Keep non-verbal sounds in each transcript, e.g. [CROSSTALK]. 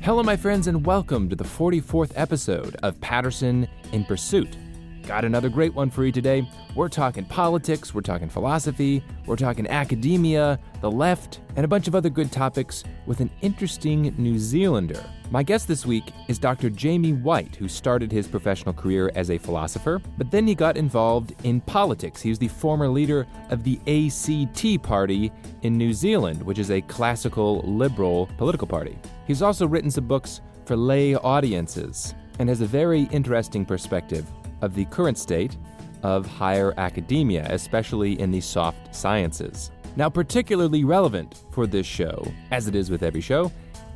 Hello, my friends, and welcome to the 44th episode of Patterson in Pursuit. Got another great one for you today. We're talking politics, we're talking philosophy, we're talking academia, the left, and a bunch of other good topics with an interesting New Zealander. My guest this week is Dr. Jamie Whyte, who started his professional career as a philosopher, but then he got involved in politics. He was the former leader of the ACT Party in New Zealand, which is a classical liberal political party. He's also written some books for lay audiences and has a very interesting perspective of the current state of higher academia, especially in the soft sciences. Now, particularly relevant for this show, as it is with every show,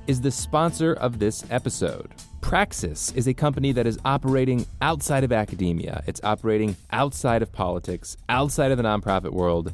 is the sponsor of this episode. Praxis is a company that is operating outside of academia. It's operating outside of politics, outside of the nonprofit world,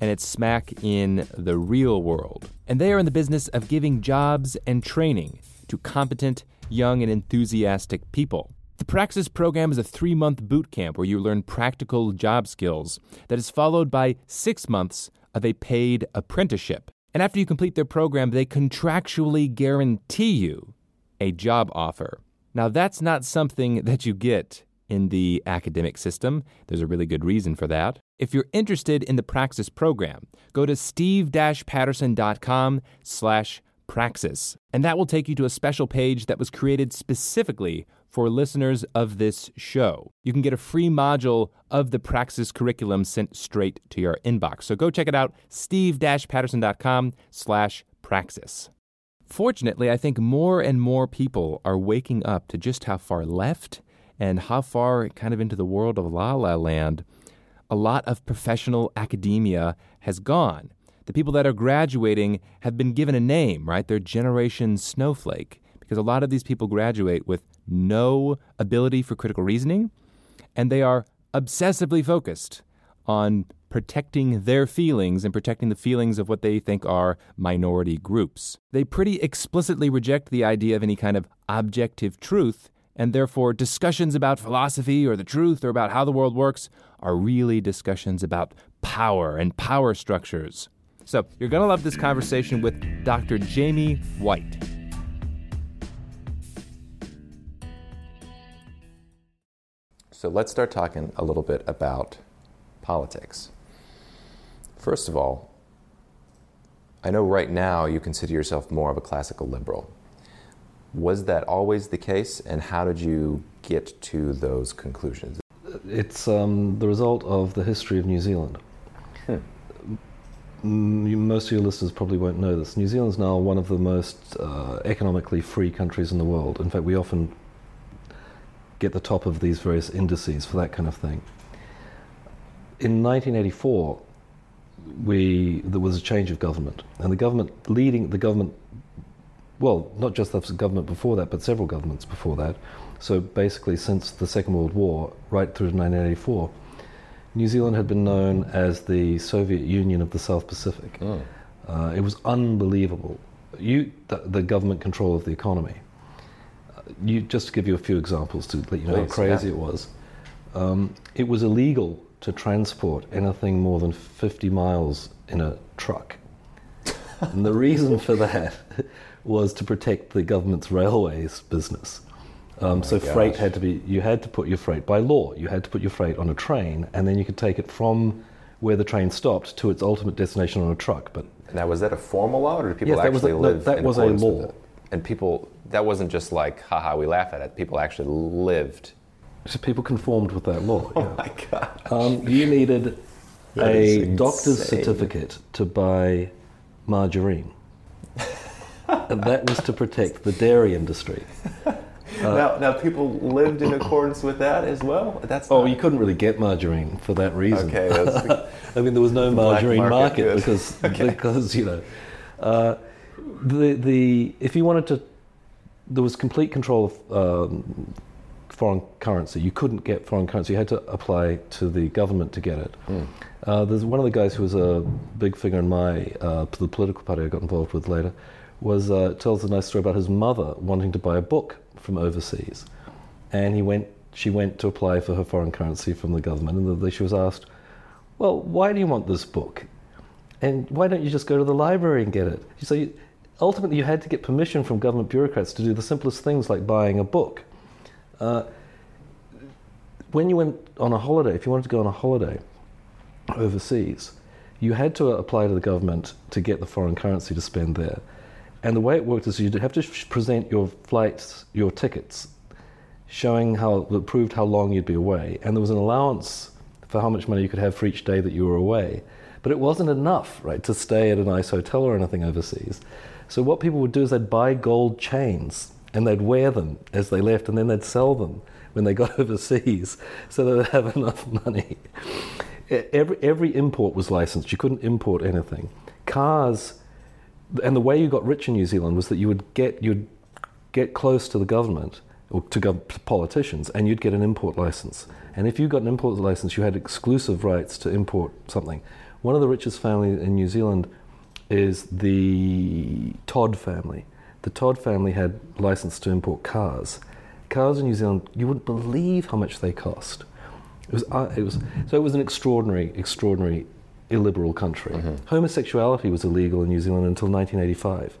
and it's smack in the real world. And they are in the business of giving jobs and training to competent, young, and enthusiastic people. The Praxis program is a three month boot camp where you learn practical job skills that is followed by six months of a paid apprenticeship. And after you complete their program, they contractually guarantee you a job offer. Now, that's not something that you get in the academic system. There's a really good reason for that. If you're interested in the Praxis program, go to steve-patterson.com slash praxis, and that will take you to a special page that was created specifically for listeners of this show. You can get a free module of the Praxis curriculum sent straight to your inbox. So go check it out, steve-patterson.com slash praxis. Fortunately, I think more and more people are waking up to just how far left and how far kind of into the world of la la land a lot of professional academia has gone. The people that are graduating have been given a name, right? They're Generation Snowflake, because a lot of these people graduate with no ability for critical reasoning, and they are obsessively focused on protecting their feelings and protecting the feelings of what they think are minority groups. They pretty explicitly reject the idea of any kind of objective truth, and therefore discussions about philosophy or the truth or about how the world works are really discussions about power and power structures. So, you're going to love this conversation with Dr. Jamie Whyte. So, let's start talking a little bit about politics. First of all, I know right now you consider yourself more of a classical liberal. Was that always the case, and how did you get to those conclusions? It's um, the result of the history of New Zealand. Hmm. Most of your listeners probably won't know this. New Zealand is now one of the most uh, economically free countries in the world. In fact, we often get the top of these various indices for that kind of thing. In 1984, we there was a change of government, and the government leading the government, well, not just the government before that, but several governments before that. So basically, since the Second World War, right through to 1984, New Zealand had been known as the Soviet Union of the South Pacific. Oh. Uh, it was unbelievable. You, the, the, government control of the economy. Uh, you just to give you a few examples to let you know Please, how crazy yeah. it was. Um, it was illegal to transport anything more than 50 miles in a truck. and the reason for that [LAUGHS] was to protect the government's railways business. Um, oh so gosh. freight had to be, you had to put your freight by law, you had to put your freight on a train and then you could take it from where the train stopped to its ultimate destination on a truck. But Now, was that a formal law or did people yes, actually that was a, live That was a law. And people, that wasn't just like, haha, we laugh at it. People actually lived so people conformed with that law. [LAUGHS] Oh yeah. my god! Um, you needed [LAUGHS] a doctor's certificate to buy margarine, [LAUGHS] and that was to protect the dairy industry. Uh, now, now, people lived in accordance with that as well. That's oh, you couldn't really get margarine for that reason. Okay, [LAUGHS] I mean, there was no margarine market, market because [LAUGHS] okay. because you know, uh, the the if you wanted to, there was complete control of um, foreign currency. You couldn't get foreign currency. You had to apply to the government to get it. Mm. Uh, there's one of the guys who was a big figure in my uh, the political party I got involved with later. Was uh, tells a nice story about his mother wanting to buy a book from overseas, and he went. She went to apply for her foreign currency from the government, and the, she was asked, "Well, why do you want this book? And why don't you just go to the library and get it?" So said, ultimately, you had to get permission from government bureaucrats to do the simplest things like buying a book. Uh, when you went on a holiday, if you wanted to go on a holiday overseas, you had to apply to the government to get the foreign currency to spend there. And the way it worked is you'd have to present your flights, your tickets, showing how that proved how long you'd be away. And there was an allowance for how much money you could have for each day that you were away. But it wasn't enough, right, to stay at a nice hotel or anything overseas. So what people would do is they'd buy gold chains and they'd wear them as they left, and then they'd sell them when they got [LAUGHS] overseas, so they'd have [LAUGHS] enough money. Every every import was licensed. You couldn't import anything. Cars, and the way you got rich in New Zealand was that you would get you'd get close to the government or to gov- politicians, and you'd get an import license. And if you got an import license, you had exclusive rights to import something. One of the richest families in New Zealand is the Todd family. The Todd family had license to import cars. Cars in New Zealand, you wouldn't believe how much they cost. It was, uh, it was so it was an extraordinary, extraordinary illiberal country. Mm-hmm. Homosexuality was illegal in New Zealand until 1985.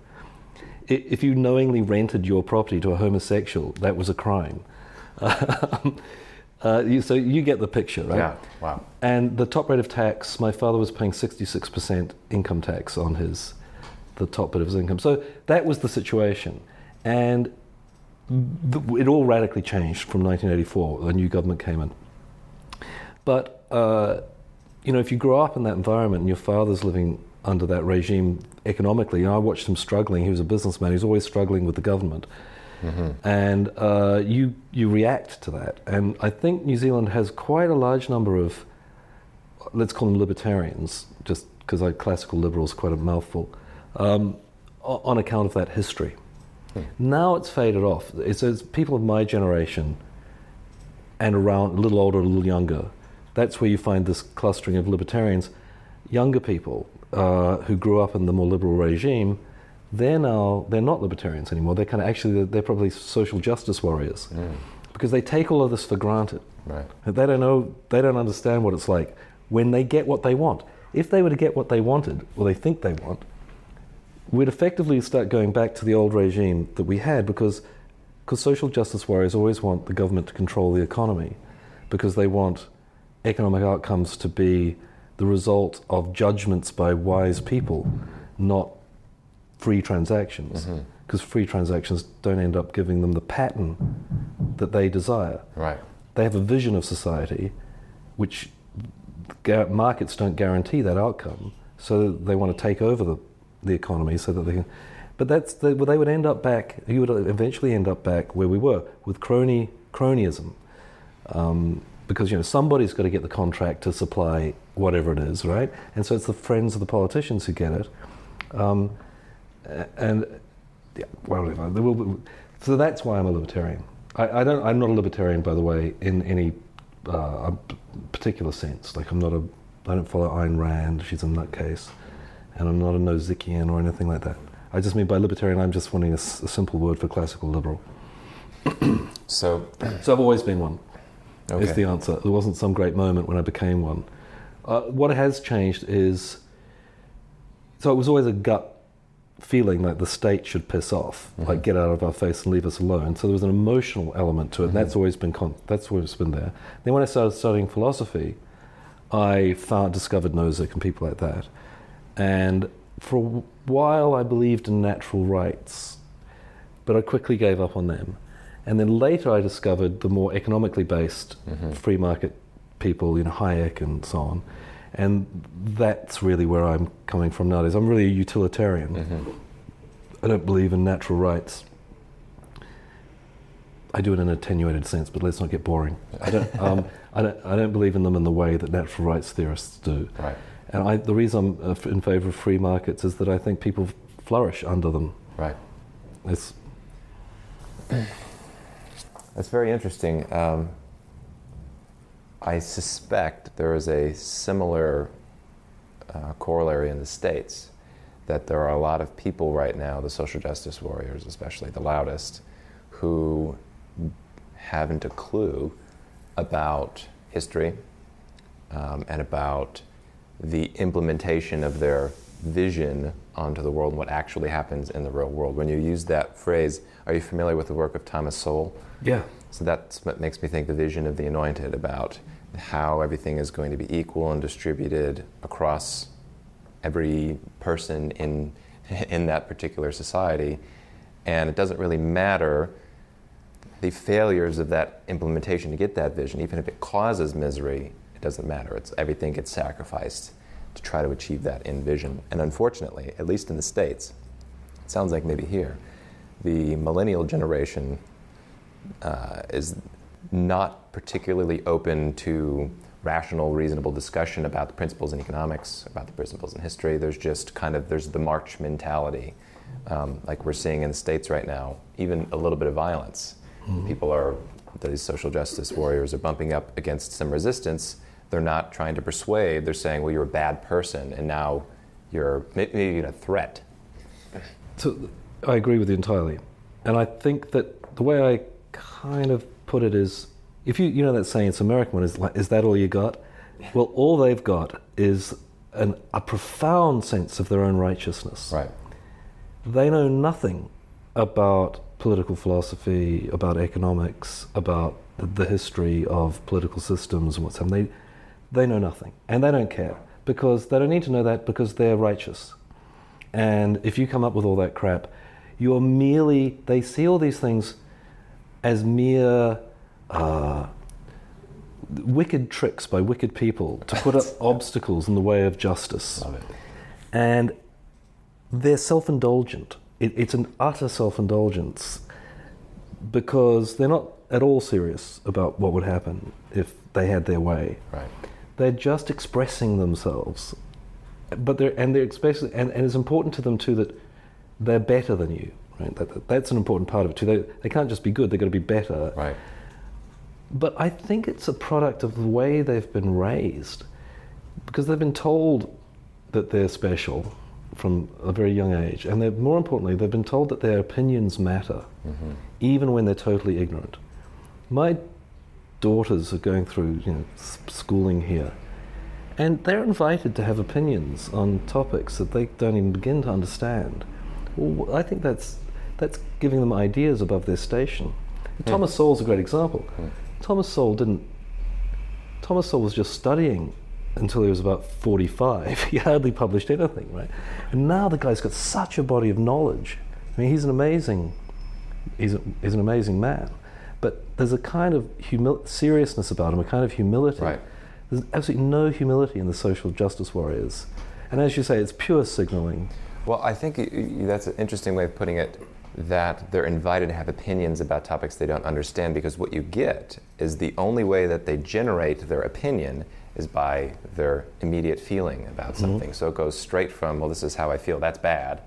If you knowingly rented your property to a homosexual, that was a crime. [LAUGHS] Uh, you, so you get the picture, right? Yeah. Wow. And the top rate of tax, my father was paying 66% income tax on his, the top bit of his income. So that was the situation, and it all radically changed from 1984. The new government came in. But uh, you know, if you grow up in that environment and your father's living under that regime economically, you know, I watched him struggling. He was a businessman. He was always struggling with the government. Mm-hmm. And uh, you you react to that. And I think New Zealand has quite a large number of, let's call them libertarians, just because classical liberal is quite a mouthful, um, on account of that history. Hmm. Now it's faded off. It's, it's, people of my generation and around a little older, a little younger. That's where you find this clustering of libertarians. Younger people uh, who grew up in the more liberal regime they're now they're not libertarians anymore. They're kind of actually they're probably social justice warriors mm. because they take all of this for granted. Right. They don't know they don't understand what it's like when they get what they want. If they were to get what they wanted, or they think they want, we'd effectively start going back to the old regime that we had because because social justice warriors always want the government to control the economy because they want economic outcomes to be the result of judgments by wise people, not free transactions because mm-hmm. free transactions don't end up giving them the pattern that they desire. Right. They have a vision of society which markets don't guarantee that outcome, so they want to take over the, the economy so that they can. But that's the, well, they would end up back. You would eventually end up back where we were with crony cronyism, um, because you know somebody's got to get the contract to supply whatever it is, right? And so it's the friends of the politicians who get it. Um, and yeah, well, so that's why I'm a libertarian. I, I, don't. I'm not a libertarian, by the way, in any uh, particular sense. Like I'm not a. I don't follow Ayn Rand. She's a nutcase, and I'm not a Nozickian or anything like that. I just mean by libertarian, I'm just wanting a, a simple word for classical liberal. so, so I've always been one. Okay. Is the answer. There wasn't some great moment when I became one. Uh, what has changed is. So it was always a gut feeling like the state should piss off, mm-hmm. like get out of our face and leave us alone. So there was an emotional element to it, mm-hmm. and that's always been con- that's always been there. Then when I started studying philosophy, I found discovered Nozick and people like that, and for a while I believed in natural rights, but I quickly gave up on them. And then later I discovered the more economically based mm-hmm. free market people, you know, Hayek and so on and that's really where I'm coming from nowadays. I'm really a utilitarian. Mm-hmm. I don't believe in natural rights. I do it in an attenuated sense, but let's not get boring. I don't, [LAUGHS] um, I don't, I don't believe in them in the way that natural rights theorists do. Right. And I, the reason I'm uh, in favour of free markets is that I think people flourish under them. Right. It's That's very interesting. Um, I suspect there is a similar uh, corollary in the States that there are a lot of people right now, the social justice warriors, especially the loudest, who haven't a clue about history um, and about the implementation of their vision onto the world and what actually happens in the real world. When you use that phrase, are you familiar with the work of Thomas Sowell? Yeah. So that's what makes me think the vision of the anointed about how everything is going to be equal and distributed across every person in [LAUGHS] in that particular society. And it doesn't really matter the failures of that implementation to get that vision, even if it causes misery, it doesn't matter. It's everything gets sacrificed to try to achieve that in vision. And unfortunately, at least in the States, it sounds like maybe here, the millennial generation uh, is not particularly open to rational, reasonable discussion about the principles in economics, about the principles in history. There's just kind of there's the march mentality, um, like we're seeing in the states right now. Even a little bit of violence. Mm-hmm. People are these social justice warriors are bumping up against some resistance. They're not trying to persuade. They're saying, "Well, you're a bad person, and now you're maybe a threat." So I agree with you entirely, and I think that the way I kind of put it is if you you know that saying it's American one is like is that all you got? Well, all they've got is an, a profound sense of their own righteousness. Right. They know nothing about political philosophy, about economics, about the, the history of political systems and what's happening. They, they know nothing, and they don't care because they don't need to know that because they're righteous. And if you come up with all that crap, you're merely they see all these things as mere uh, wicked tricks by wicked people to put up [LAUGHS] obstacles in the way of justice. And they're self indulgent. It, it's an utter self indulgence because they're not at all serious about what would happen if they had their way. Right. They're just expressing themselves. But they're, and they're expressing, and, and it's important to them too that they're better than you. Right? That, that's an important part of it too. They, they can't just be good; they've got to be better. Right. But I think it's a product of the way they've been raised, because they've been told that they're special from a very young age, and more importantly, they've been told that their opinions matter, mm-hmm. even when they're totally ignorant. My daughters are going through you know, schooling here, and they're invited to have opinions on topics that they don't even begin to understand. Well, I think that's that's giving them ideas above their station. Mm. Thomas Sowell's a great example. Mm. Thomas Sowell didn't. Thomas Sowell was just studying until he was about 45. [LAUGHS] He hardly published anything, right? And now the guy's got such a body of knowledge. I mean, he's an amazing, he's, a, he's an amazing man. But there's a kind of humil- seriousness about him, a kind of humility. Right. There's absolutely no humility in the social justice warriors. And as you say, it's pure signaling. Well, I think that's an interesting way of putting it that they're invited to have opinions about topics they don't understand because what you get is the only way that they generate their opinion is by their immediate feeling about mm-hmm. something. So it goes straight from, well, this is how I feel, that's bad,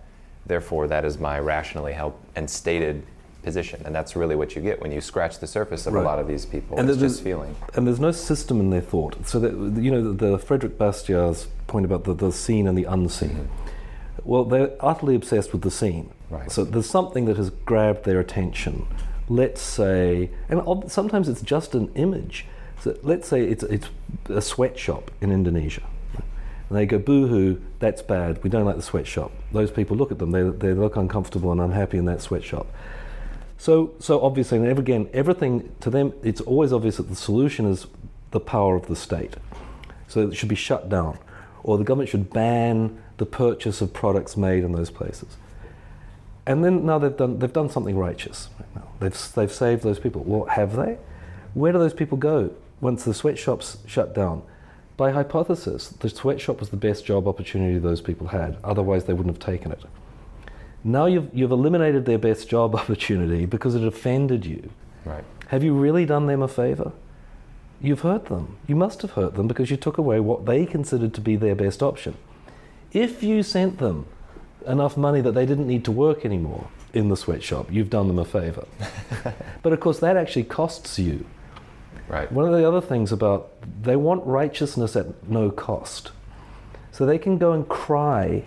therefore that is my rationally held and stated position. And that's really what you get when you scratch the surface of right. a lot of these people. And it's just feeling. And there's no system in their thought. So that, you know, the, the Frederick Bastiat's point about the, the seen and the unseen. Mm-hmm. Well, they're utterly obsessed with the seen. Right. So there's something that has grabbed their attention. Let's say, and sometimes it's just an image. So let's say it's, it's a sweatshop in Indonesia. And they go, boo hoo, that's bad, we don't like the sweatshop. Those people look at them, they, they look uncomfortable and unhappy in that sweatshop. So, so obviously, and again, everything to them, it's always obvious that the solution is the power of the state. So it should be shut down. Or the government should ban the purchase of products made in those places. And then now they've done, they've done something righteous. They've, they've saved those people. Well, have they? Where do those people go once the sweatshops shut down? By hypothesis, the sweatshop was the best job opportunity those people had. Otherwise, they wouldn't have taken it. Now you've, you've eliminated their best job [LAUGHS] opportunity because it offended you. Right. Have you really done them a favor? You've hurt them. You must have hurt them because you took away what they considered to be their best option. If you sent them enough money that they didn't need to work anymore in the sweatshop, you've done them a favor. [LAUGHS] but of course, that actually costs you. Right. One of the other things about they want righteousness at no cost. So they can go and cry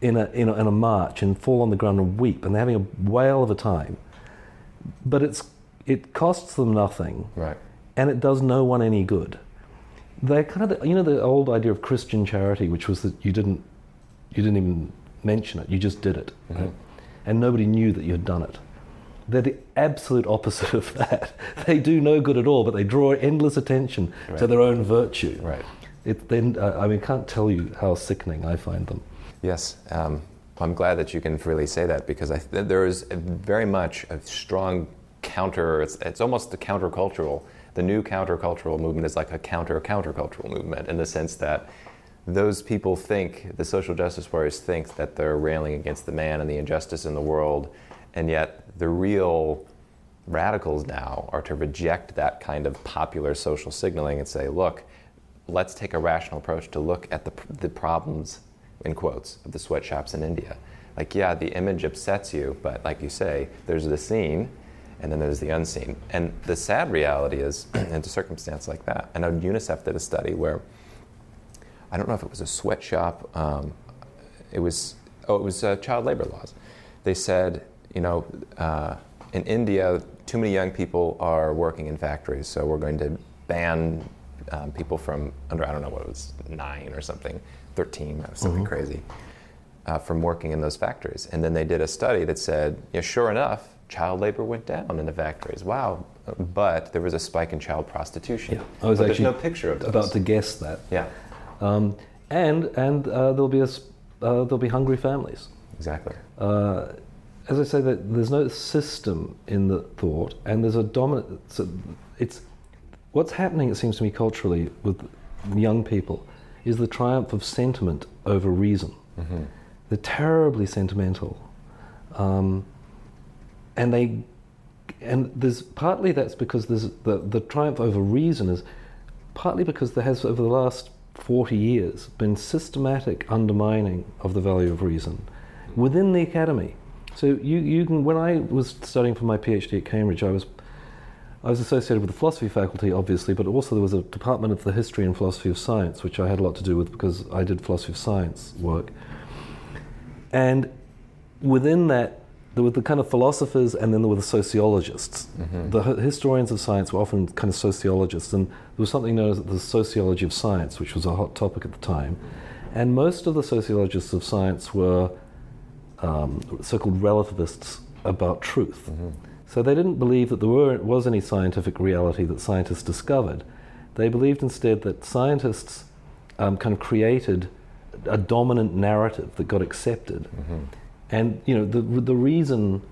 in a, in a, in a march and fall on the ground and weep, and they're having a whale of a time. But it's, it costs them nothing. Right. And it does no one any good. They're kind of, the, you know, the old idea of Christian charity, which was that you didn't, you didn't even mention it. You just did it, right? and nobody knew that you had done it. They're the absolute opposite of that. [LAUGHS] They do no good at all, but they draw endless attention to their own virtue. Right. It then, uh, I mean, can't tell you how sickening I find them. Yes, um, I'm glad that you can freely say that because I th- there is very much a strong counter. It's, it's almost the countercultural. The new countercultural movement is like a counter countercultural movement in the sense that those people think the social justice warriors think that they're railing against the man and the injustice in the world, and yet the real radicals now are to reject that kind of popular social signaling and say, look, let's take a rational approach to look at the, the problems, in quotes, of the sweatshops in India. Like, yeah, the image upsets you, but like you say, there's the seen and then there's the unseen. And the sad reality is, [CLEARS THROAT] in a circumstance like that, I know UNICEF did a study where I don't know if it was a sweatshop, um, it was, oh, it was uh, child labor laws. They said, you know, uh, in India, too many young people are working in factories, so we're going to ban um, people from under, I don't know what it was, nine or something, 13, something crazy, uh, from working in those factories. And then they did a study that said, yeah, sure enough, child labor went down in the factories. Wow. But there was a spike in child prostitution. Yeah. I was but actually there's no picture of those. about to guess that. Yeah, Um, and and uh, there'll be a, uh, there'll be hungry families. exactly. Uh, as I say, that there's no system in the thought, and there's a dominant. So it's what's happening. It seems to me culturally with young people is the triumph of sentiment over reason. Mm-hmm. They're terribly sentimental, um, and they and there's partly that's because there's the the triumph over reason is partly because there has over the last 40 years been systematic undermining of the value of reason within the academy. So you, you can when I was studying for my PhD at Cambridge, I was I was associated with the philosophy faculty, obviously, but also there was a department of the history and philosophy of science, which I had a lot to do with because I did philosophy of science work. And within that, there were the kind of philosophers, and then there were the sociologists. The historians of science were often kind of sociologists, and there was something known as the sociology of science, which was a hot topic at the time. And most of the sociologists of science were um, so-called relativists about truth. So they didn't believe that there were, was any scientific reality that scientists discovered. They believed instead that scientists um, kind of created a dominant narrative that got accepted. And you know the the reason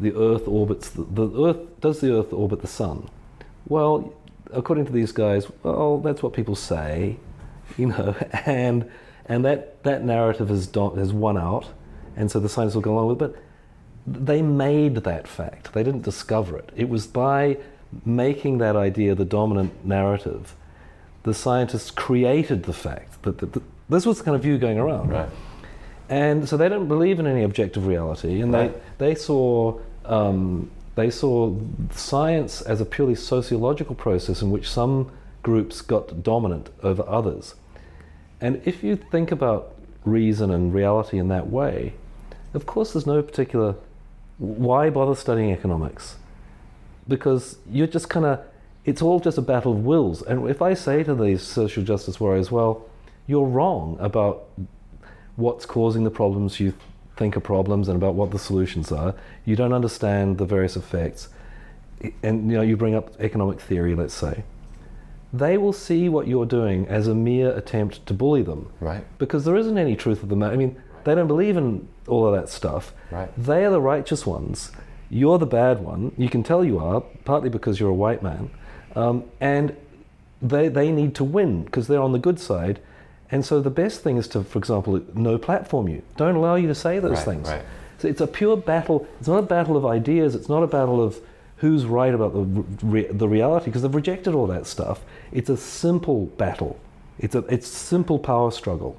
the Earth orbits the, the Earth does the Earth orbit the Sun? Well, according to these guys, well, that's what people say, you know, [LAUGHS] and and that that narrative has has won out, and so the scientists will go along with it. But they made that fact. They didn't discover it. It was by making that idea the dominant narrative, the scientists created the fact that, that, that this was the kind of view going around. Right. And so they don't believe in any objective reality, and Right. they they saw um, they saw science as a purely sociological process in which some groups got dominant over others. And if you think about reason and reality in that way, of course, there's no particular. Why bother studying economics? Because you're just kind of. It's all just a battle of wills. And if I say to these social justice warriors, well, you're wrong about what's causing the problems you think are problems and about what the solutions are. You don't understand the various effects, and you know you bring up economic theory, let's say. They will see what you're doing as a mere attempt to bully them, Right. because there isn't any truth of the matter. I mean, they don't believe in all of that stuff. Right. They are the righteous ones. You're the bad one. You can tell you are, partly because you're a white man, um, and they they need to win because they're on the good side. And so the best thing is to, for example, no platform you. Don't allow you to say those Right, things. right. So it's a pure battle. It's not a battle of ideas. It's not a battle of who's right about the re- the reality because they've rejected all that stuff. It's a simple battle. It's a it's simple power struggle,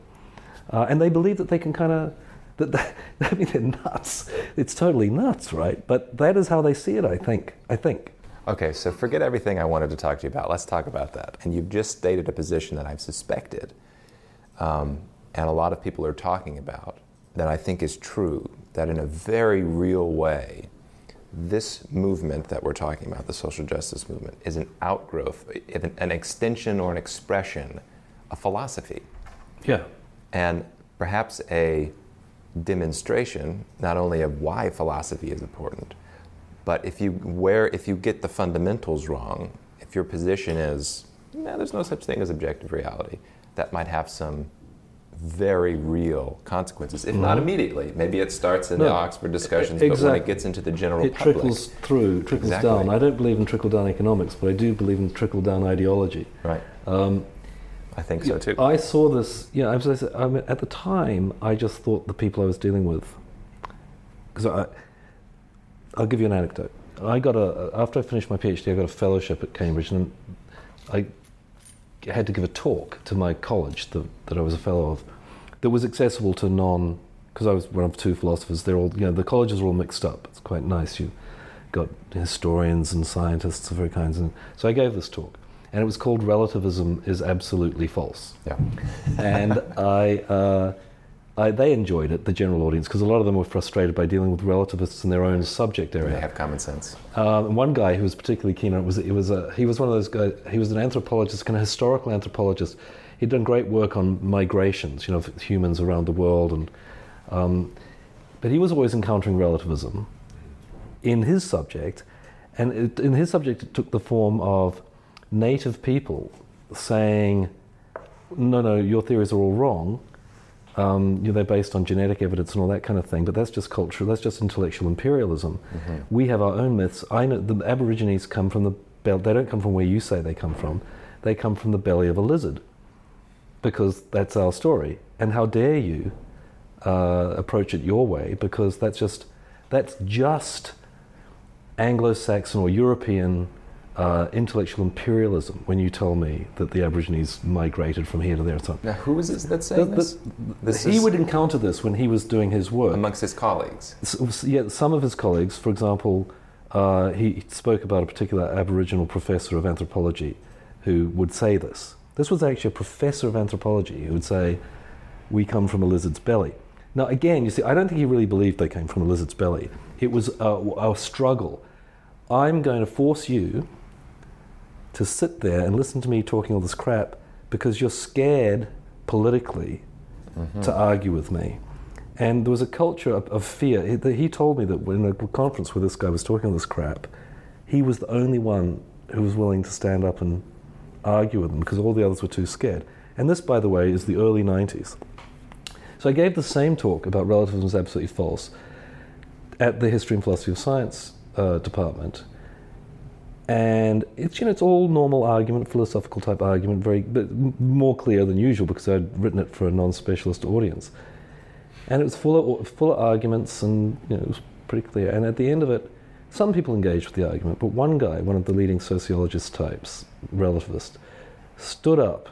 uh, and they believe that they can kind of. That, [LAUGHS] that, I mean, they're nuts. It's totally nuts, right? But that is how they see it. I think. I think. Okay, so forget everything I wanted to talk to you about. Let's talk about that. And you've just stated a position that I've suspected, um, and a lot of people are talking about, that I think is true, that in a very real way, this movement that we're talking about, the social justice movement, is an outgrowth, an extension or an expression of philosophy Yeah. And perhaps a demonstration not only of why philosophy is important, but if you where if you get the fundamentals wrong, if your position is nah, there's no such thing as objective reality, that might have some very real consequences, if not Mhm. immediately. Maybe it starts in the Oxford discussions, but when it gets into the general It public, trickles through, trickles Exactly. down. I don't believe in trickle down economics, but I do believe in trickle down ideology. right? Um, I think so too. I saw this. Yeah, I was, I mean, at the time, I just thought the people I was dealing with. Because I, I'll give you an anecdote. I got a after I finished my PhD, I got a fellowship at Cambridge, and I had to give a talk to my college that, that I was a fellow of, that was accessible to non. Because I was one of two philosophers. They're all, you know, the colleges are all mixed up. It's quite nice. You got historians and scientists of every kinds, and so I gave this talk, and it was called "Relativism is Absolutely False." yeah. and I, uh, I, they enjoyed it, the general audience, because a lot of them were frustrated by dealing with relativists in their own subject area. They have common sense. Um, one guy who was particularly keen on it was it was a, he was one of those guys. He was an anthropologist, kind of historical anthropologist. He'd done great work on migrations, you know, of humans around the world, and um, but he was always encountering relativism in his subject, and it, in his subject it took the form of native people saying, "No, no, your theories are all wrong." Um, you know, they're based on genetic evidence and all that kind of thing, but that's just culture. That's just intellectual imperialism. We have our own myths. I know the Aborigines come from the bel- they don't come from where you say they come from. They come from the belly of a lizard, because that's our story. And how dare you uh, approach it your way? Because that's just that's just Anglo-Saxon or European uh, intellectual imperialism. When you tell me that the Aborigines migrated from here to there and so on. Now, who is this that's saying The- this? This he would encounter this when he was doing his work. amongst his colleagues. S- s- yeah, some of his colleagues, for example, uh, he spoke about a particular Aboriginal professor of anthropology who would say this. This was actually a professor of anthropology who would say, We come from a lizard's belly. Now, again, you see, I don't think he really believed they came from a lizard's belly. It was a, a struggle. I'm going to force you to sit there and listen to me talking all this crap because you're scared politically to argue with me. And there was a culture of, of fear. He, he told me that in a conference where this guy was talking all this crap, he was the only one who was willing to stand up and argue with them because all the others were too scared. And this, by the way, is the early 90s. So I gave the same talk about relativism is absolutely false at the History and Philosophy of Science uh, department. And it's you know it's all normal argument, philosophical type argument, very but more clear than usual because I'd written it for a non-specialist audience, and it was full of full of arguments and you know it was pretty clear. And at the end of it, some people engaged with the argument, but one guy, one of the leading sociologist types, relativist, stood up,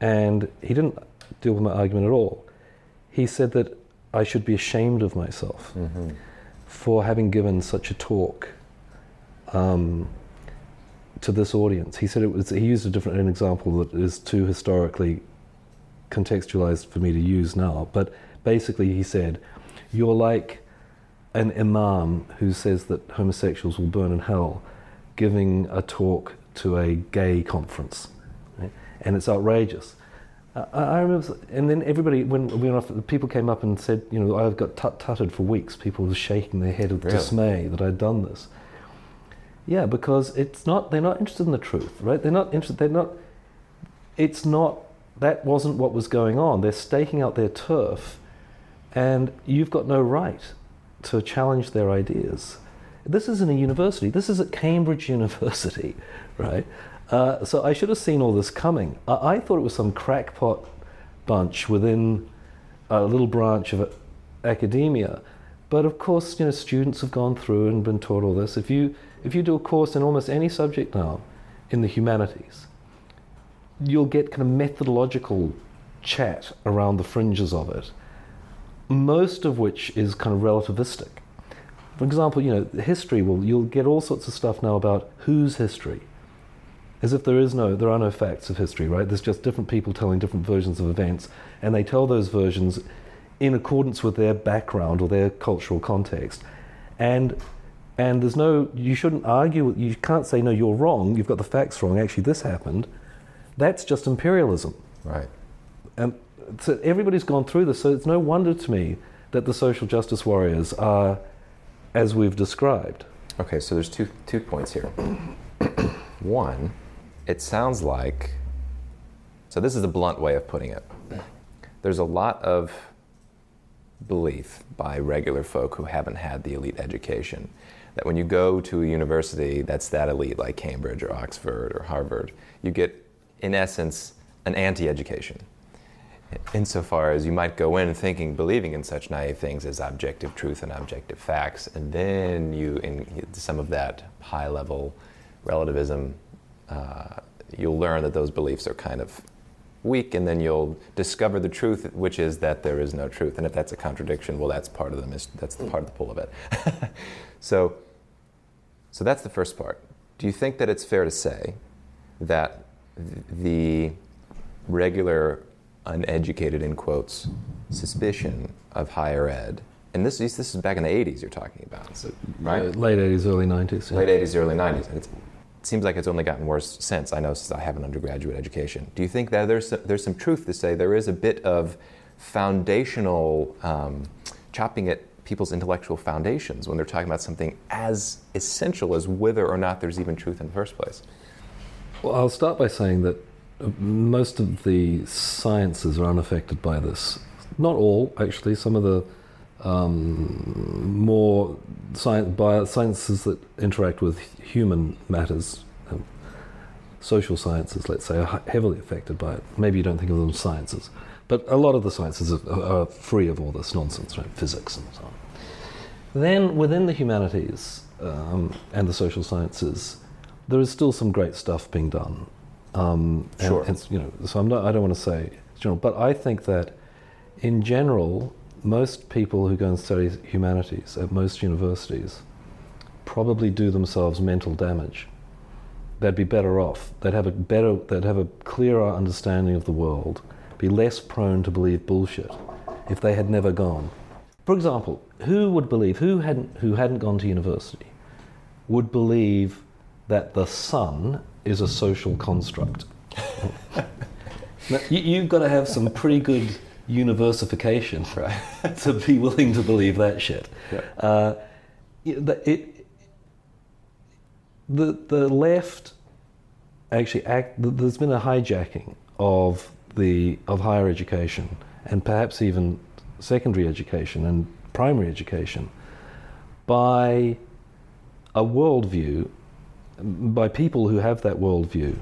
and he didn't deal with my argument at all. He said that I should be ashamed of myself Mm-hmm. for having given such a talk um, to this audience. He said it was. He used a different an example that is too historically contextualized for me to use now. But basically, he said, "You're like an imam who says that homosexuals will burn in hell, giving a talk to a gay conference, right? and it's outrageous." I, I remember, and then everybody, when we went off, people came up and said, you know, I've got tut tutted for weeks. People were shaking their head with Really? dismay that I'd done this. Yeah, because it's not, they're not interested in the truth, right? They're not interested, they're not, it's not, that wasn't what was going on. They're staking out their turf, and you've got no right to challenge their ideas. This isn't a university, this is at Cambridge [LAUGHS] University, right? Uh, so I should have seen all this coming. I, I thought it was some crackpot bunch within a little branch of academia. But of course, you know, students have gone through and been taught all this. If you if you do a course in almost any subject now in the humanities, you'll get kind of methodological chat around the fringes of it, most of which is kind of relativistic. For example, you know, history will you'll get all sorts of stuff now about whose history. As if there is no there are no facts of history, right? There's just different people telling different versions of events, and they tell those versions in accordance with their background or their cultural context. And and there's no you shouldn't argue you can't say no you're wrong, you've got the facts wrong, actually this happened. That's just imperialism. Right. And so everybody's gone through this, so it's no wonder to me that the social justice warriors are as we've described. Okay, so there's two two points here. [CLEARS THROAT] One, it sounds like so this is a blunt way of putting it. There's a lot of belief by regular folk who haven't had the elite education that when you go to a university that's that elite, like Cambridge or Oxford or Harvard, you get, in essence, an anti education. Insofar as you might go in thinking, believing in such naive things as objective truth and objective facts, and then you, in some of that high level relativism, uh, you'll learn that those beliefs are kind of weak, and then you'll discover the truth, which is that there is no truth. And if that's a contradiction, well, that's part of the mis- that's the part of the pull of it. [LAUGHS] so, so that's the first part. Do you think that it's fair to say that the regular, uneducated, in quotes, suspicion of higher ed, and this, this is back in the 80s you're talking about, so, right? Uh, late 80s, early 90s. Yeah. Late 80s, early 90s. It's it seems like it's only gotten worse since. I know since I have an undergraduate education. Do you think that there's some, there's some truth to say there is a bit of foundational um, chopping at people's intellectual foundations when they're talking about something as essential as whether or not there's even truth in the first place? Well, I'll start by saying that uh, most of the sciences are unaffected by this. Not all, actually. Some of the um, more science, bio, sciences that interact with human matters, um, social sciences, let's say, are heavily affected by it. Maybe you don't think of them as sciences, but a lot of the sciences are, are free of all this nonsense, right? Physics and so on. Then within the humanities um, and the social sciences, there is still some great stuff being done. Um, sure. And, you know, so not, I don't want to say general, but I think that in general, most people who go and study humanities at most universities probably do themselves mental damage. They'd be better off. They'd have a better, they'd have a clearer understanding of the world, be less prone to believe bullshit if they had never gone. For example, who would believe, who hadn't, who hadn't gone to university, would believe that the sun is a social construct? [LAUGHS] now, you, have got to have some pretty good universification right. [LAUGHS] to be willing to believe that shit. Yeah. Uh, it, it, the, the left actually act, there's been a hijacking of the of higher education and perhaps even secondary education and primary education by a worldview by people who have that worldview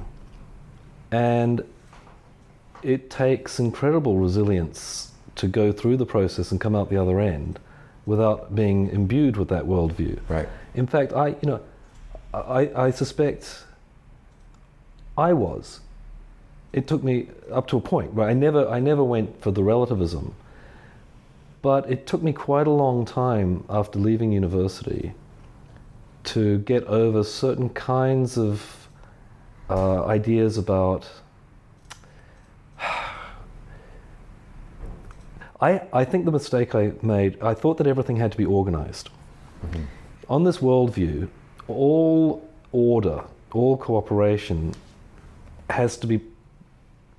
and it takes incredible resilience to go through the process and come out the other end without being imbued with that worldview. Right. In fact, I, you know, I, I suspect I was. It took me up to a point, right? I never, I never went for the relativism, but it took me quite a long time after leaving university to get over certain kinds of uh, ideas about [SIGHS] I, I think the mistake I made, I thought that everything had to be organized. Mm-hmm. On this worldview, all order, all cooperation has to be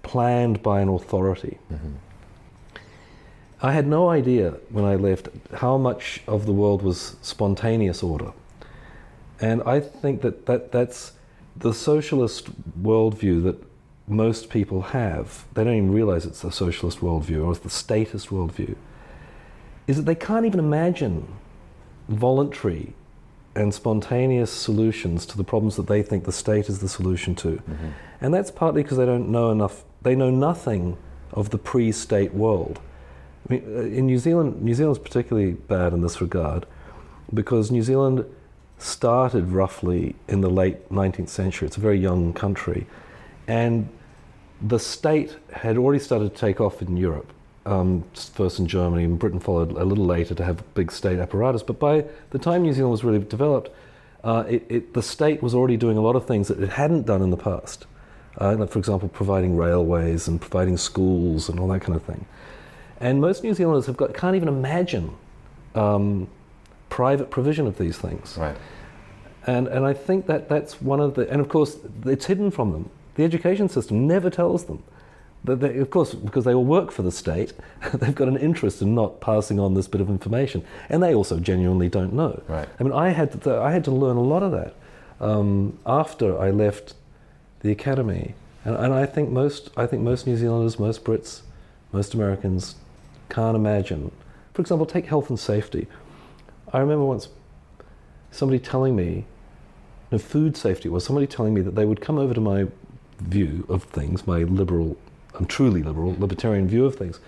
planned by an authority. Mm-hmm. I had no idea when I left how much of the world was spontaneous order. And I think that, that that's the socialist worldview that most people have, they don't even realize it's the socialist worldview or it's the statist worldview, is that they can't even imagine voluntary and spontaneous solutions to the problems that they think the state is the solution to. Mm-hmm. And that's partly because they don't know enough, they know nothing of the pre state world. Mean, uh, in New Zealand, New Zealand's particularly bad in this regard because New Zealand started roughly in the late 19th century. It's a very young country. And the state had already started to take off in Europe, um, first in Germany, and Britain followed a little later to have big state apparatus. But by the time New Zealand was really developed, uh, it, it, the state was already doing a lot of things that it hadn't done in the past. Uh, like for example, providing railways and providing schools and all that kind of thing. And most New Zealanders have got, can't even imagine um, private provision of these things. Right. And, and I think that that's one of the, and of course, it's hidden from them. The education system never tells them But they, of course, because they all work for the state, [LAUGHS] they've got an interest in not passing on this bit of information, and they also genuinely don't know. Right. I mean, I had to, I had to learn a lot of that um, after I left the academy, and, and I think most I think most New Zealanders, most Brits, most Americans can't imagine. For example, take health and safety. I remember once somebody telling me, no, food safety was somebody telling me that they would come over to my view of things, my liberal and truly liberal, libertarian view of things,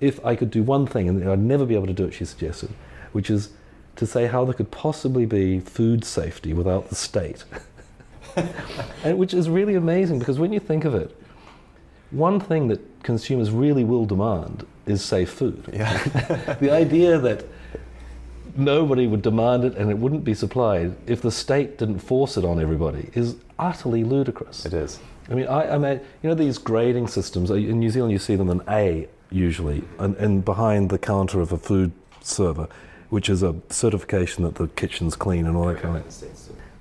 if I could do one thing, and I'd never be able to do it, she suggested, which is to say how there could possibly be food safety without the state. [LAUGHS] and which is really amazing because when you think of it, one thing that consumers really will demand is safe food. Yeah. [LAUGHS] the idea that nobody would demand it and it wouldn't be supplied if the state didn't force it on everybody is utterly ludicrous. it is. I mean, I, I mean, you know, these grading systems, uh, in New Zealand you see them in A usually, and, and behind the counter of a food server, which is a certification that the kitchen's clean and all that kind of stuff.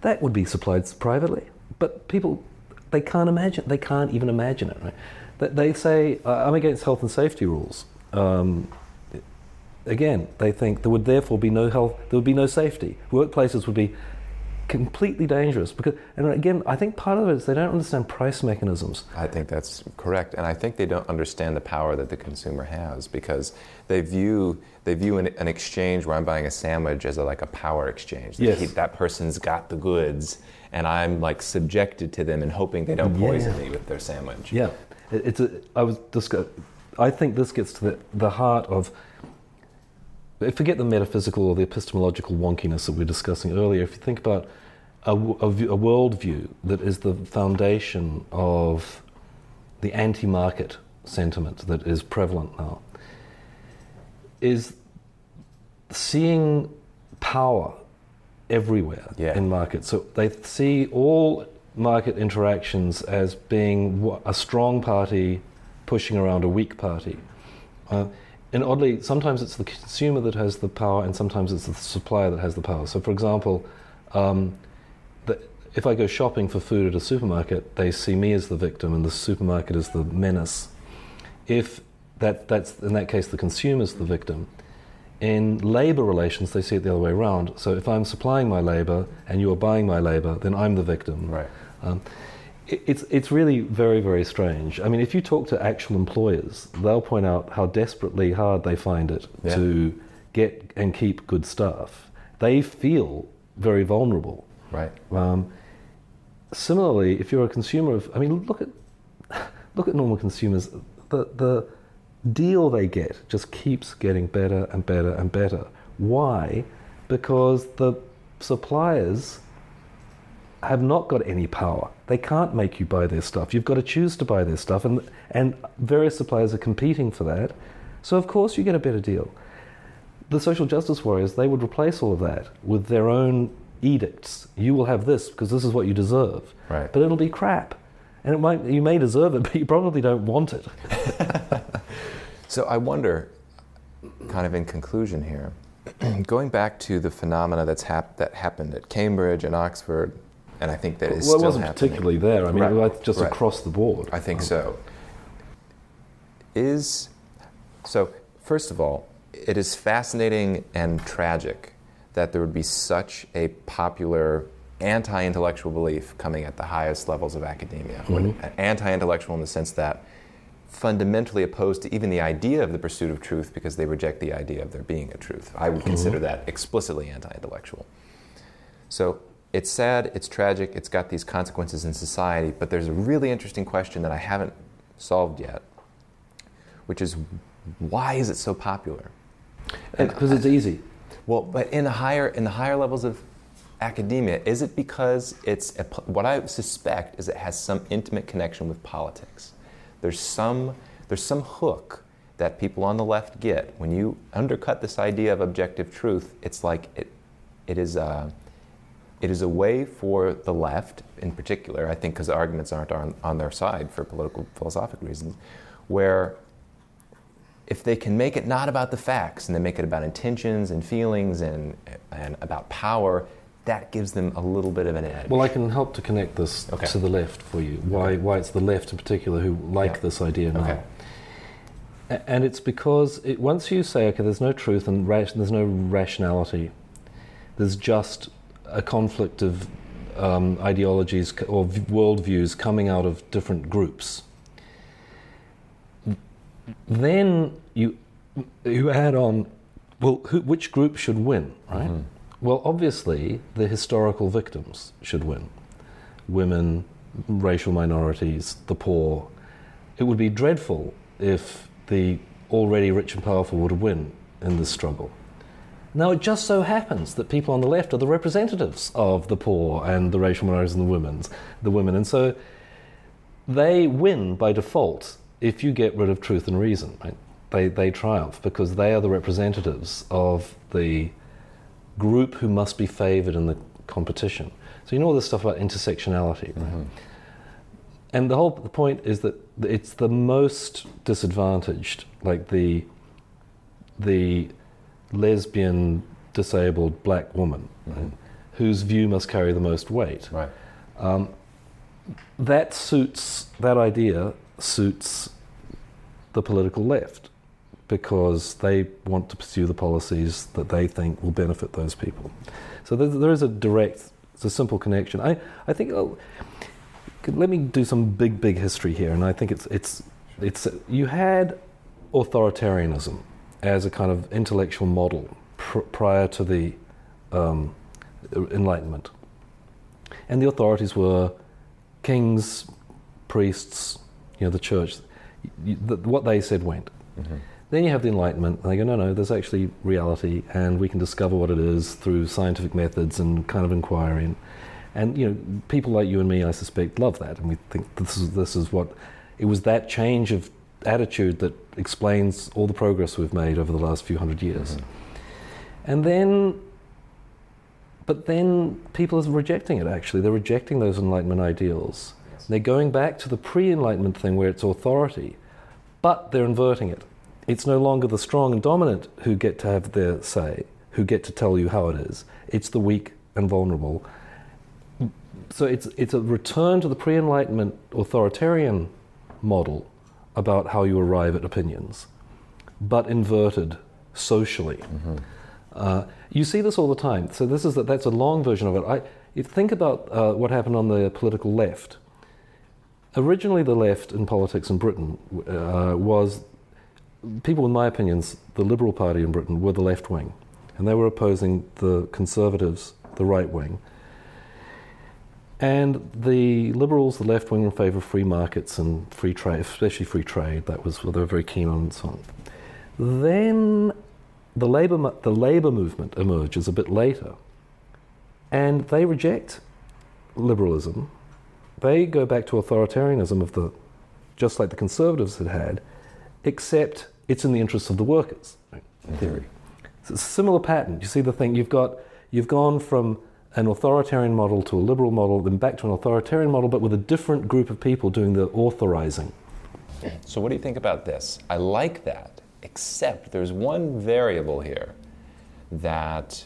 That would be supplied privately. But people, they can't imagine, they can't even imagine it, right? They, they say, uh, I'm against health and safety rules. Um, again, they think there would therefore be no health, there would be no safety. Workplaces would be completely dangerous because, and again, I think part of it is they don't understand price mechanisms. I think that's correct, and I think they don't understand the power that the consumer has because they view they view an, an exchange where I'm buying a sandwich as a, like a power exchange. That Yes. that person's got the goods, and I'm like subjected to them and hoping they don't poison Yeah. me with their sandwich. Yeah, it's a. I was discuss, I think this gets to the, the heart of. Forget the metaphysical or the epistemological wonkiness that we were discussing earlier. If you think about a, a view- a worldview that is the foundation of the anti-market sentiment that is prevalent now, is seeing power everywhere Yeah. in markets. So they see all market interactions as being a strong party pushing around a weak party. Uh, and oddly, sometimes it's the consumer that has the power, and sometimes it's the supplier that has the power. So, for example, um, the, if I go shopping for food at a supermarket, they see me as the victim, and the supermarket is the menace. If that, that's in that case, the consumer is the victim. In labour relations, they see it the other way around. So if I'm supplying my labour and you are buying my labour, then I'm the victim. Right. Um, it's, it's really very, very strange. I mean, if you talk to actual employers, they'll point out how desperately hard they find it Yeah. to get and keep good staff. They feel very vulnerable. Right. Um, similarly, if you're a consumer of, I mean, look at look at normal consumers. The the deal they get just keeps getting better and better and better. Why? Because the suppliers have not got any power. They can't make you buy their stuff. You've got to choose to buy their stuff, and and various suppliers are competing for that. So of course you get a better deal. The social justice warriors they would replace all of that with their own edicts. You will have this because this is what you deserve. Right. But it'll be crap, and it might you may deserve it, [LAUGHS] but you probably don't want it. [LAUGHS] So I wonder, kind of in conclusion here, [CLEARS THROAT] going back to the phenomena that's hap- that happened at Cambridge and Oxford, and I think that is well, it wasn't happening. particularly there. I mean, Right, just right. across the board. I think um, so. Is so. First of all, it is fascinating and tragic that there would be such a popular anti-intellectual belief coming at the highest levels of academia. When, mm-hmm. anti-intellectual in the sense that fundamentally opposed to even the idea of the pursuit of truth because they reject the idea of there being a truth. I would mm-hmm. consider that explicitly anti-intellectual. So it's sad, it's tragic, it's got these consequences in society, but there's a really interesting question that I haven't solved yet, which is why is it so popular? because it's easy. Well, but in the higher in the higher levels of academia, is it because it's a, what I suspect is it has some intimate connection with politics. There's some there's some hook that people on the left get when you undercut this idea of objective truth. It's like it it is a it is a way for the left, in particular, I think, because the arguments aren't on, on their side for political philosophic reasons, where if they can make it not about the facts and they make it about intentions and feelings and, and about power, that gives them a little bit of an edge. Well, I can help to connect this Okay. to the left for you. Why, why it's the left in particular who like Yeah. this idea now. Okay. A- And it's because it, once you say, okay, there's no truth and ra- there's no rationality, there's just a conflict of um, ideologies or worldviews coming out of different groups. Then you you add on, well, who, which group should win, right? Mhm. Well, obviously, the historical victims should win women, racial minorities, the poor. It would be dreadful if the already rich and powerful would win in this struggle. Now, it just so happens that people on the left are the representatives of the poor and the racial minorities and the women's, the women, and so they win by default if you get rid of truth and reason. Right? They they triumph because they are the representatives of the group who must be favoured in the competition. So you know all this stuff about intersectionality, right? Mhm. And the whole the point is that it's the most disadvantaged, like the the lesbian, disabled black woman, right, whose view must carry the most weight. Right. Um, that suits that idea suits the political left because they want to pursue the policies that they think will benefit those people. So there, there is a direct, it's a simple connection. I, I think. Oh, let me do some big, big history here, and I think it's it's it's you had authoritarianism as a kind of intellectual model pr- prior to the um, Enlightenment, and the authorities were kings, priests, you know, the church. Y- y- the, what they said went. Mhm. Then you have the Enlightenment, and they go, no, no, there's actually reality, and we can discover what it is through scientific methods and kind of inquiry. And, and you know, people like you and me, I suspect, love that, and we think this is this is what it was that change of attitude that explains all the progress we've made over the last few hundred years. Mhm. And then, but then people are rejecting it. Actually, they're rejecting those Enlightenment ideals. They're going back to the pre-Enlightenment thing where it's authority, but they're inverting it. It's no longer the strong and dominant who get to have their say, who get to tell you how it is. It's the weak and vulnerable. So it's it's a return to the pre-Enlightenment authoritarian model about how you arrive at opinions, but inverted socially. Mhm. Uh, you see this all the time. So this is that that's a long version of it. I, you think about uh, what happened on the political left. Originally, the left in politics in Britain uh, was people, in my opinions, the Liberal Party in Britain were the left wing, and they were opposing the Conservatives, the right wing. And the Liberals, the left wing, were in favour of free markets and free trade, especially free trade. That was what they were very keen on, and so on. Then the labor the labor movement emerges a bit later, and they reject liberalism. They go back to authoritarianism of the, just like the conservatives had had, except it's in the interests of the workers. In theory, it's a similar pattern. You see the thing you've got. You've gone from an authoritarian model to a liberal model, then back to an authoritarian model, but with a different group of people doing the authorizing. So, what do you think about this? I like that, except there's one variable here that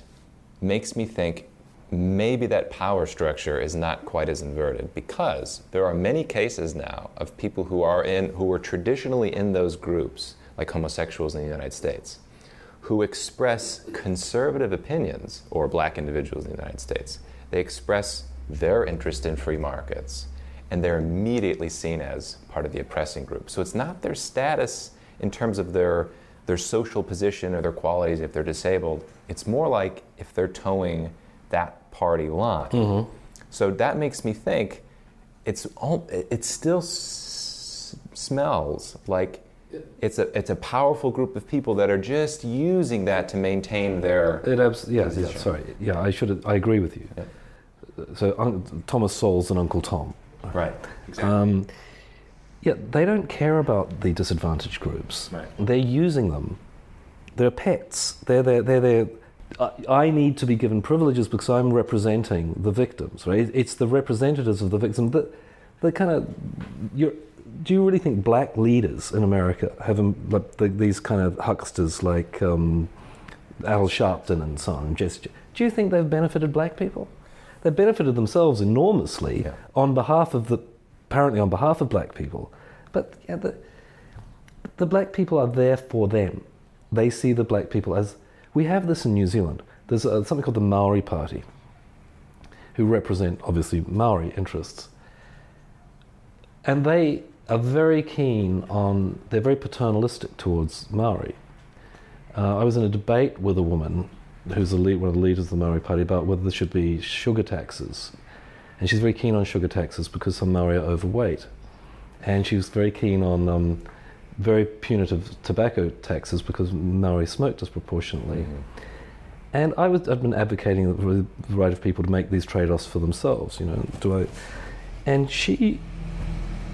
makes me think maybe that power structure is not quite as inverted because there are many cases now of people who are in who were traditionally in those groups like homosexuals in the United States who express conservative opinions or black individuals in the United States they express their interest in free markets and they're immediately seen as part of the oppressing group. So it's not their status in terms of their their social position or their qualities if they're disabled. It's more like if they're towing that party line. Mm-hmm. So that makes me think it's all, it still s- smells like it's a it's a powerful group of people that are just using that to maintain their It abs- yes, yeah, Position. sorry. Yeah, I should. I agree with you. So un- Thomas Sowell's and Uncle Tom. right Um, yeah, they don't care about the disadvantaged groups. Right. They're using them. They're pets. They're they're they're. they're I, I need to be given privileges because I'm representing the victims, right? It's the representatives of the victims. The, the kind of, you're, do you really think black leaders in America have um, like the, these kind of hucksters like um, Al Sharpton and so on. Just, do you think they've benefited black people? They've benefited themselves enormously Yeah. on behalf of the, apparently on behalf of black people. But yeah, the, the black people are there for them. They see the black people as we have this in New Zealand. There's uh something called the Maori Party, who represent obviously Maori interests, and they are very keen on. They're very paternalistic towards Maori. Uh, I was in a debate with a woman who's lead, one of the leaders of the Maori Party about whether there should be sugar taxes, and she's very keen on sugar taxes because some Maori are overweight, and she was very keen on. Um, very punitive tobacco taxes because Maori smoke disproportionately. And I was, I've been advocating the right of people to make these trade-offs for themselves. You know, do I? And she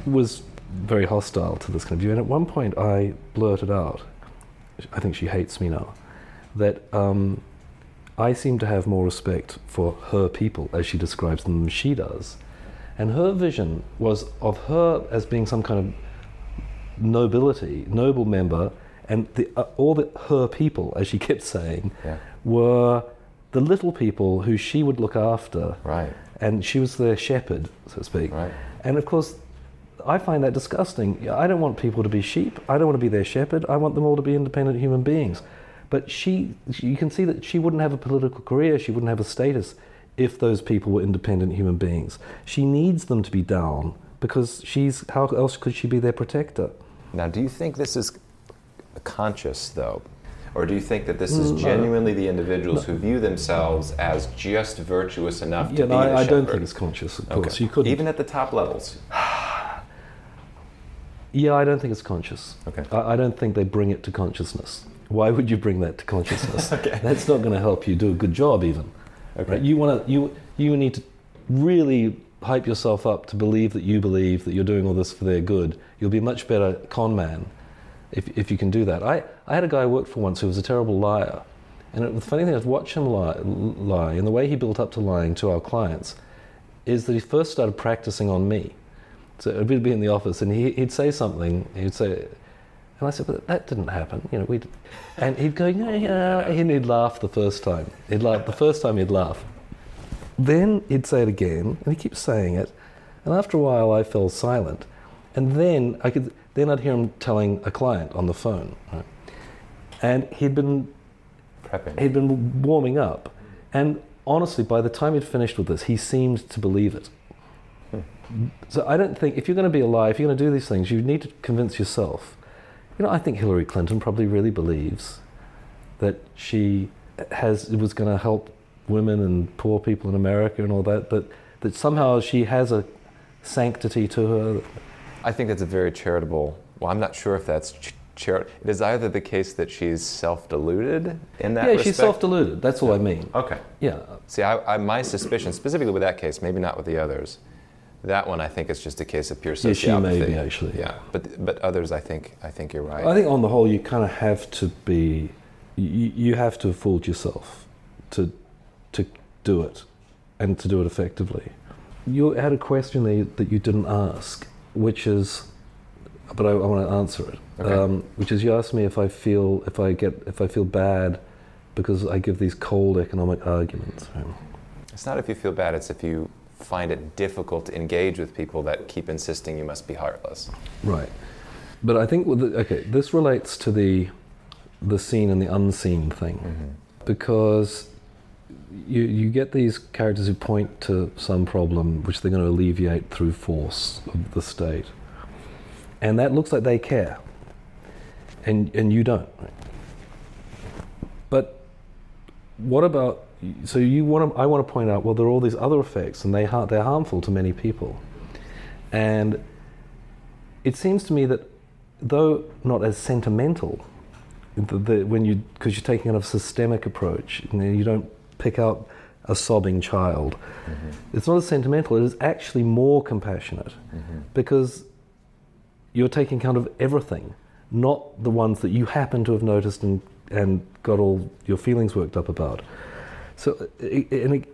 was very hostile to this kind of view. And at one point, I blurted out, I think she hates me now, that um, I seem to have more respect for her people, as she describes them, than she does. And her vision was of her as being some kind of nobility, noble member, and the, uh, all the, her people, as she kept saying, Yeah. were the little people who she would look after, Right. and she was their shepherd, so to speak. Right. And of course, I find that disgusting. I don't want people to be sheep. I don't want to be their shepherd. I want them all to be independent human beings. But she, you can see that she wouldn't have a political career. She wouldn't have a status if those people were independent human beings. She needs them to be down because she's. How else could she be their protector? Now, do you think this is conscious, though? Or do you think that this is Mm, no. genuinely the individuals who view themselves as just virtuous enough to Yeah, be no, I, I don't think it's conscious. Of Okay. course, you couldn't. Even at the top levels. Yeah, I don't think it's conscious. Okay. I, I don't think they bring it to consciousness. Why would you bring that to consciousness? [LAUGHS] Okay. That's not going to help you do a good job, even. Okay. Right? You want to you you need to really hype yourself up to believe that you believe that you're doing all this for their good. You'll be a much better con man if if you can do that. I I had a guy I worked for once who was a terrible liar, and it, the funny thing is, watch him lie, lie, and the way he built up to lying to our clients is that he first started practicing on me. So we'd be in the office, and he, he'd say something. He'd say, and I said, "But that didn't happen." You know, we. And he'd go, "Yeah, yeah," and he'd laugh the first time. He'd laugh the first time. He'd laugh. Then he'd say it again, and he keeps saying it. And after a while, I fell silent. And then I could. Then I'd hear him telling a client on the phone, right? and he'd been Prepping. he'd been warming up, and honestly, by the time he'd finished with this, he seemed to believe it. So I don't think if you're going to be alive, if you're going to do these things, you need to convince yourself. You know, I think Hillary Clinton probably really believes that she has it was going to help women and poor people in America and all that. That that somehow she has a sanctity to her. I think that's a very charitable. Well, I'm not sure if that's ch- charitable. It is either the case that she's self-deluded in that yeah, respect. she's self-deluded. That's all I mean. Okay. Yeah, See, I, I, my suspicion, specifically with that case, maybe not with the others. That one, I think, is just a case of pure Yeah, sociopathy. may be, actually. Yeah, but but others, I think, I think you're right. I think on the whole, you kind of have to be, you, you have to have fooled yourself to, to do it, and to do it effectively. You had a question there that you didn't ask, which is, but I, I want to answer it. Okay. Um, which is, you asked me if I feel if I get if I feel bad because I give these cold economic arguments. It's not if you feel bad; it's if you find it difficult to engage with people that keep insisting you must be heartless. Right. But I think with the, okay, this relates to the the seen and the unseen thing mm-hmm. because you you get these characters who point to some problem which they're going to alleviate through force of the state, and that looks like they care, and and you don't. But what about so you want to I want to point out well there are all these other effects and they har- they're harmful to many people, and it seems to me that though not as sentimental, the, the, when you because you're taking kind of a systemic approach, you, know, you don't pick out a sobbing child. Mm-hmm. It's not as sentimental. It is actually more compassionate mm-hmm. because you're taking count of everything, not the ones that you happen to have noticed and and got all your feelings worked up about. So it, and it,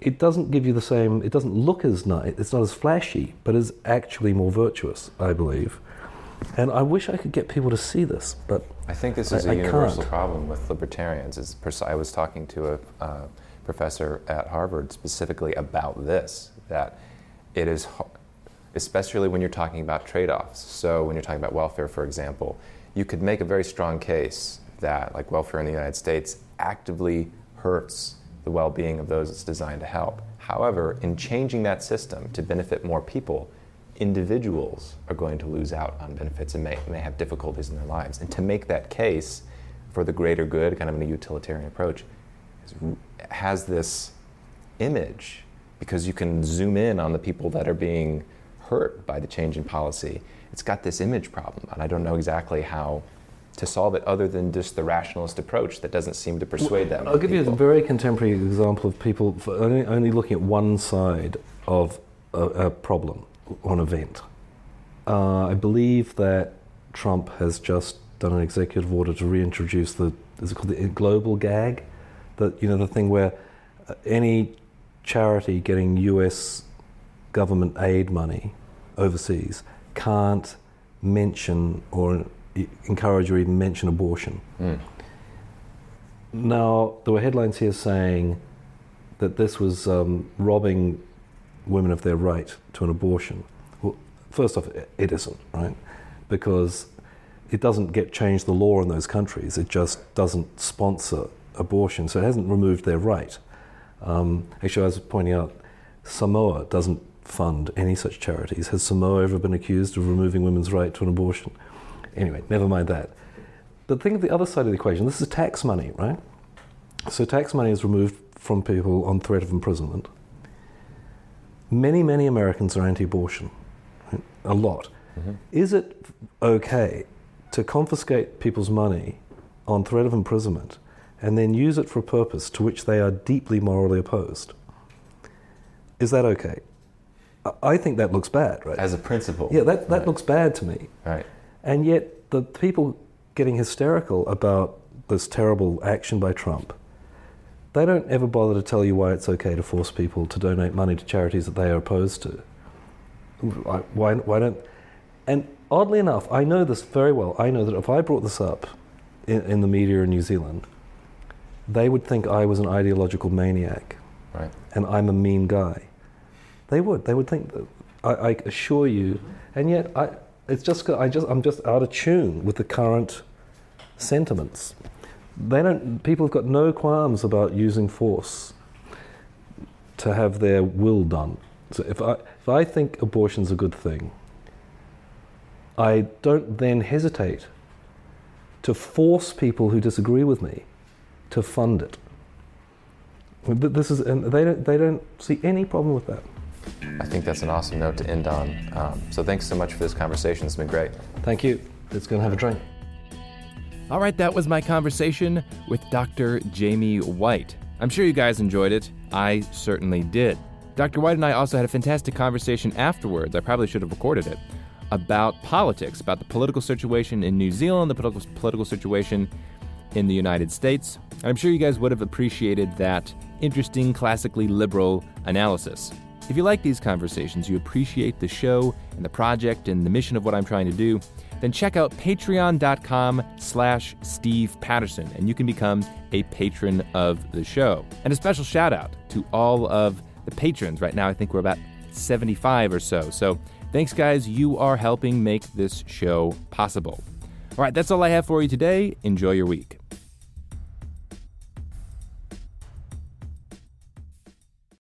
it doesn't give you the same. It doesn't look as nice. It's not as flashy, but is actually more virtuous, I believe. And I wish I could get people to see this, but I think this is I- a I universal can't. problem with libertarians. Is pers- I was talking to a uh, professor at Harvard specifically about this that it is, especially when you're talking about trade-offs. So when you're talking about welfare, for example, you could make a very strong case that like welfare in the United States actively hurts the well-being of those it's designed to help. However, in changing that system to benefit more people, individuals are going to lose out on benefits and may, may have difficulties in their lives. And to make that case for the greater good, kind of in a utilitarian approach, has this image because you can zoom in on the people that are being hurt by the change in policy. It's got this image problem, and I don't know exactly how to solve it other than just the rationalist approach that doesn't seem to persuade that. I'll many give you a very contemporary example of people only, only looking at one side of a, a problem or an event. Uh, I believe that Trump has just done an executive order to reintroduce the is it called the global gag, that you know the thing where uh, any charity getting U.S. government aid money overseas can't mention or encourage or even mention abortion. Mm. Now, there were headlines here saying that this was um, robbing women of their right to an abortion. Well, first off, it- it isn't, right? Because it doesn't get change the law in those countries. It just doesn't sponsor abortion, so it hasn't removed their right. Um, actually, I was pointing out, Samoa doesn't fund any such charities. Has Samoa ever been accused of removing women's right to an abortion? Anyway, never mind that. But think of the other side of the equation. This is tax money, right? So tax money is removed from people on threat of imprisonment. Many, many Americans are anti-abortion, right? a lot. Mhm. Is it okay to confiscate people's money on threat of imprisonment and then use it for a purpose to which they are deeply morally opposed? Is that okay? I- I think that looks bad, right? As a principle. yeah, that, that Right. looks bad to me. Right. And yet, the people getting hysterical about this terrible action by Trump, they don't ever bother to tell you why it's okay to force people to donate money to charities that they are opposed to. Why, why, don't. And oddly enough, I know this very well. I know that if I brought this up in, in the media in New Zealand, they would think I was an ideological maniac Right. and I'm a mean guy. They would. They would think that. I, I assure you. And yet, I, it's just. I just. I'm just out of tune with the current sentiments. They don't. People have got no qualms about using force to have their will done. So if I if I think abortion's a good thing, I don't then hesitate to force people who disagree with me to fund it. This is, and they don't, they don't see any problem with that. I think that's an awesome note to end on. Um, so thanks so much for this conversation. It's been great. Thank you. Let's go and have a drink. All right, that was my conversation with Dr. Jamie Whyte. I'm sure you guys enjoyed it. I certainly did. Dr. Whyte and I also had a fantastic conversation afterwards. I probably should have recorded it about politics, about the political situation in New Zealand, the political, political situation in the United States. I'm sure you guys would have appreciated that interesting, classically liberal analysis. If you like these conversations, you appreciate the show and the project and the mission of what I'm trying to do, then check out patreon.com slash Steve Patterson, and you can become a patron of the show. And a special shout out to all of the patrons. Right now, I think we're about 75 or so. So thanks, guys. You are helping make this show possible. All right, that's all I have for you today. Enjoy your week.